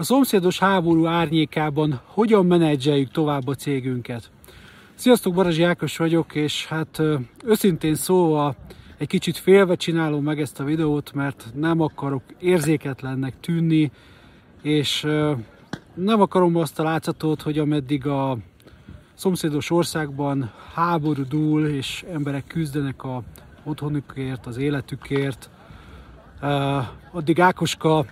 a szomszédos háború árnyékában hogyan menedzseljük tovább a cégünket. Sziasztok, Barazsi Ákos vagyok, és hát őszintén szóval egy kicsit félve csinálom meg ezt a videót, mert nem akarok érzéketlennek tűnni, és nem akarom azt a látszatot, hogy ameddig a szomszédos országban háború dúl, és emberek küzdenek a otthonukért, az életükért, addig Ákoska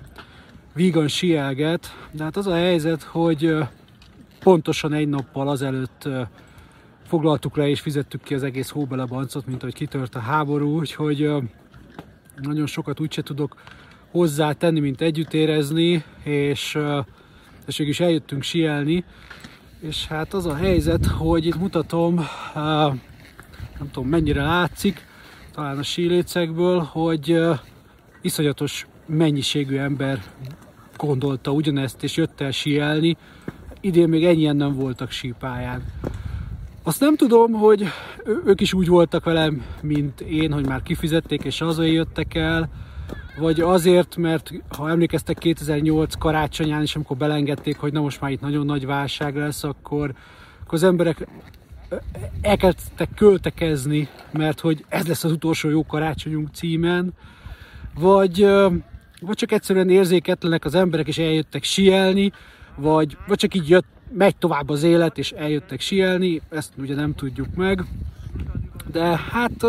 vígan sielget, de hát az a helyzet, hogy pontosan egy nappal azelőtt foglaltuk le és fizettük ki az egész hóbelebancot, mint ahogy kitört a háború, úgyhogy nagyon sokat úgyse tudok hozzá tenni, mint együtt érezni, és, és is eljöttünk sielni, és hát az a helyzet, hogy itt mutatom, nem tudom mennyire látszik, talán a sílécekből, hogy iszonyatos mennyiségű ember gondolta ugyanezt, és jött el síelni. Idén még ennyien nem voltak sípáján. Azt nem tudom, hogy ők is úgy voltak velem, mint én, hogy már kifizették és jöttek el, vagy azért, mert ha emlékeztek 2008 karácsonyán is, amikor belengedték, hogy na most már itt nagyon nagy válság lesz, akkor, akkor az emberek elkezdtek költekezni, mert hogy ez lesz az utolsó jó karácsonyunk címen, vagy, vagy csak egyszerűen érzéketlenek az emberek, és eljöttek sielni, vagy, vagy csak így jött, megy tovább az élet, és eljöttek sielni, ezt ugye nem tudjuk meg. De hát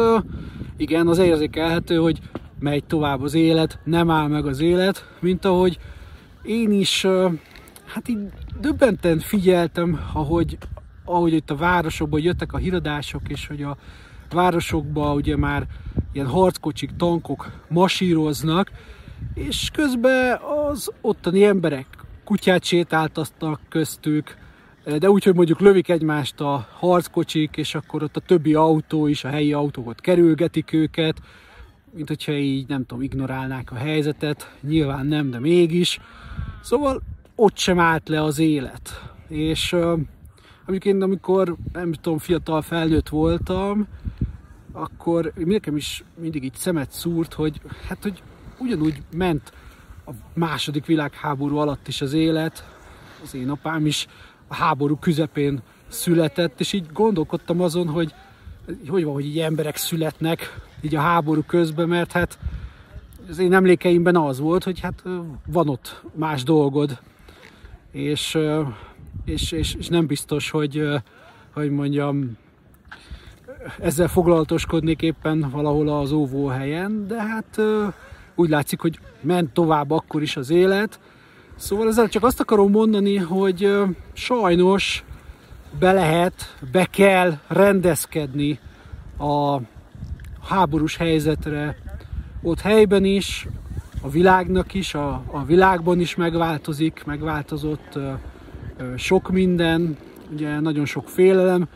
igen, az érzékelhető, hogy megy tovább az élet, nem áll meg az élet, mint ahogy én is, hát így döbbenten figyeltem, ahogy, ahogy itt a városokban jöttek a híradások, és hogy a városokban ugye már ilyen harckocsik, tankok masíroznak, és közben az ottani emberek kutyát sétáltatnak köztük, de úgy, hogy mondjuk lövik egymást a harckocsik, és akkor ott a többi autó is, a helyi autókat kerülgetik őket, mint hogyha így, nem tudom, ignorálnák a helyzetet, nyilván nem, de mégis. Szóval ott sem állt le az élet. És én amikor, nem tudom, fiatal felnőtt voltam, akkor nekem is mindig így szemet szúrt, hogy hát, hogy ugyanúgy ment a második világháború alatt is az élet, az én apám is a háború közepén született, és így gondolkodtam azon, hogy hogy van, hogy így emberek születnek így a háború közben, mert hát az én emlékeimben az volt, hogy hát van ott más dolgod, és, és, és, és nem biztos, hogy, hogy mondjam, ezzel foglalatoskodnék éppen valahol az óvóhelyen, de hát úgy látszik, hogy ment tovább akkor is az élet. Szóval ezzel csak azt akarom mondani, hogy sajnos be lehet, be kell rendezkedni a háborús helyzetre, ott helyben is, a világnak is, a, a világban is megváltozik, megváltozott ö, ö, sok minden, ugye nagyon sok félelem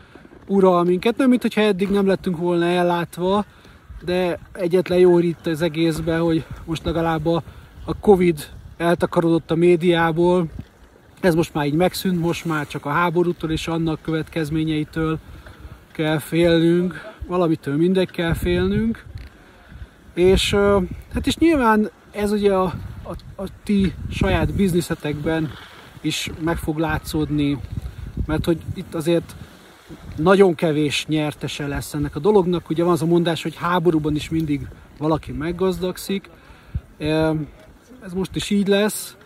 ural minket, nem mint hogyha eddig nem lettünk volna ellátva, de egyetlen jó itt az egészben, hogy most legalább a, a Covid eltakarodott a médiából, ez most már így megszűnt, most már csak a háborútól és annak következményeitől kell félnünk, valamitől mindegy kell félnünk, és hát is nyilván ez ugye a, a, a ti saját bizniszetekben is meg fog látszódni, mert hogy itt azért nagyon kevés nyertese lesz ennek a dolognak. Ugye van az a mondás, hogy háborúban is mindig valaki meggazdagszik. Ez most is így lesz.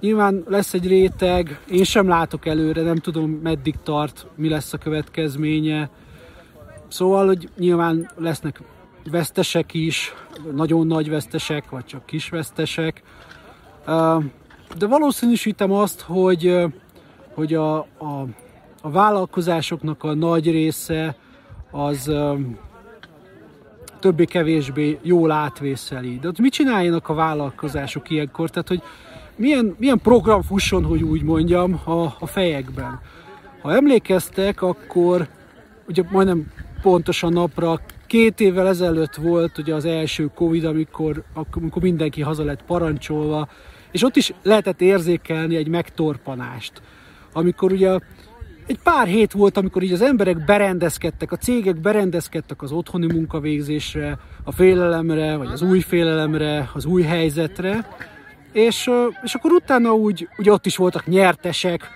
Nyilván lesz egy réteg, én sem látok előre, nem tudom meddig tart, mi lesz a következménye. Szóval, hogy nyilván lesznek vesztesek is, nagyon nagy vesztesek, vagy csak kis vesztesek. De valószínűsítem azt, hogy, hogy a, a a vállalkozásoknak a nagy része az többé-kevésbé jól átvészeli. De ott mit csináljanak a vállalkozások ilyenkor? Tehát, hogy milyen, milyen program fusson, hogy úgy mondjam, a, a fejekben. Ha emlékeztek, akkor ugye majdnem pontosan napra két évvel ezelőtt volt ugye az első Covid, amikor, amikor mindenki haza lett parancsolva, és ott is lehetett érzékelni egy megtorpanást. Amikor ugye egy pár hét volt, amikor így az emberek berendezkedtek, a cégek berendezkedtek az otthoni munkavégzésre, a félelemre, vagy az új félelemre, az új helyzetre, És, és akkor utána úgy, ugye ott is voltak nyertesek,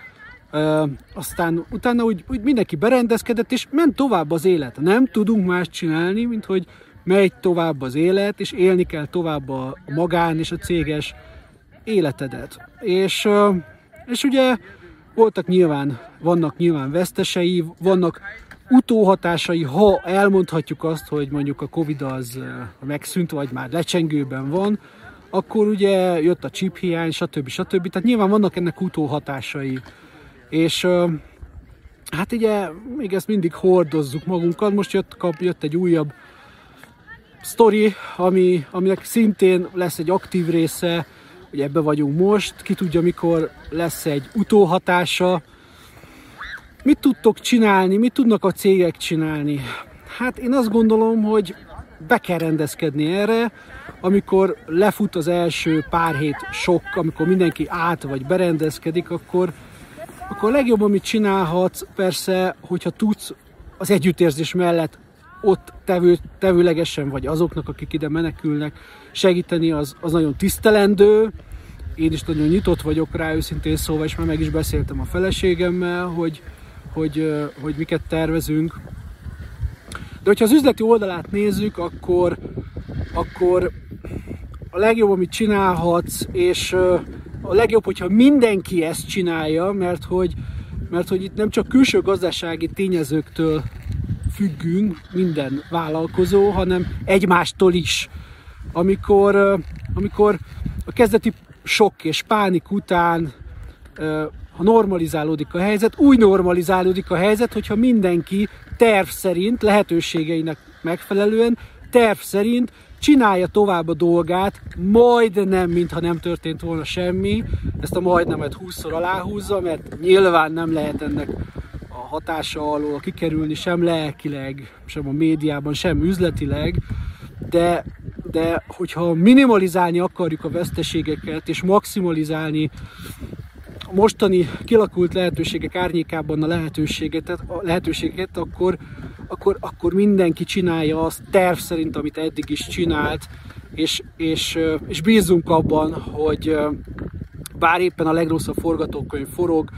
aztán utána úgy, úgy mindenki berendezkedett, és ment tovább az élet. Nem tudunk más csinálni, mint hogy megy tovább az élet, és élni kell tovább a magán és a céges életedet. És, és ugye voltak nyilván, vannak nyilván vesztesei, vannak utóhatásai, ha elmondhatjuk azt, hogy mondjuk a Covid az megszűnt, vagy már lecsengőben van, akkor ugye jött a chip hiány, stb. stb. Tehát nyilván vannak ennek utóhatásai. És hát ugye még ezt mindig hordozzuk magunkat. Most jött, kap, jött egy újabb sztori, ami, aminek szintén lesz egy aktív része, ugye ebbe vagyunk most, ki tudja mikor lesz egy utóhatása. Mit tudtok csinálni, mit tudnak a cégek csinálni? Hát én azt gondolom, hogy be kell rendezkedni erre, amikor lefut az első pár hét sok, amikor mindenki át vagy berendezkedik, akkor, akkor a legjobb, amit csinálhatsz, persze, hogyha tudsz az együttérzés mellett ott tevő, tevőlegesen, vagy azoknak, akik ide menekülnek, segíteni, az, az nagyon tisztelendő. Én is nagyon nyitott vagyok rá, őszintén szóval, és már meg is beszéltem a feleségemmel, hogy, hogy, hogy miket tervezünk. De hogyha az üzleti oldalát nézzük, akkor, akkor a legjobb, amit csinálhatsz, és a legjobb, hogyha mindenki ezt csinálja, mert hogy, mert hogy itt nem csak külső gazdasági tényezőktől függünk minden vállalkozó, hanem egymástól is. Amikor, amikor a kezdeti sok és pánik után ha normalizálódik a helyzet, úgy normalizálódik a helyzet, hogyha mindenki terv szerint, lehetőségeinek megfelelően, terv szerint csinálja tovább a dolgát, majdnem, mintha nem történt volna semmi. Ezt a majdnemet 20-szor aláhúzza, mert nyilván nem lehet ennek hatása alól kikerülni sem lelkileg, sem a médiában, sem üzletileg, de, de hogyha minimalizálni akarjuk a veszteségeket, és maximalizálni a mostani kilakult lehetőségek árnyékában a lehetőséget, a lehetőséget akkor, akkor, akkor mindenki csinálja azt terv szerint, amit eddig is csinált, és, és, és bízunk abban, hogy bár éppen a legrosszabb forgatókönyv forog,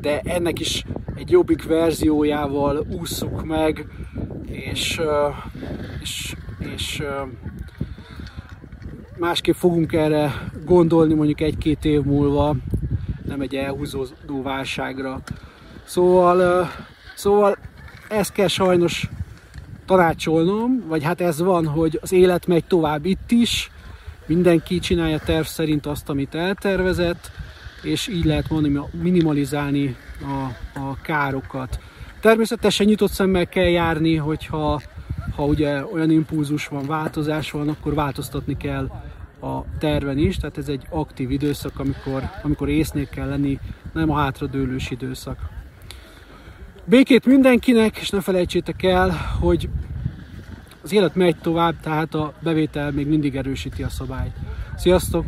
de ennek is egy jobbik verziójával ússzuk meg, és, és, és másképp fogunk erre gondolni mondjuk egy-két év múlva, nem egy elhúzódó válságra. Szóval, szóval ezt kell sajnos tanácsolnom, vagy hát ez van, hogy az élet megy tovább itt is, mindenki csinálja terv szerint azt, amit eltervezett, és így lehet minimalizálni a, a károkat. Természetesen nyitott szemmel kell járni, hogyha ha ugye olyan impulzus van, változás van, akkor változtatni kell a terven is, tehát ez egy aktív időszak, amikor, amikor észnél kell lenni, nem a hátradőlős időszak. Békét mindenkinek, és ne felejtsétek el, hogy az élet megy tovább, tehát a bevétel még mindig erősíti a szabályt. Sziasztok!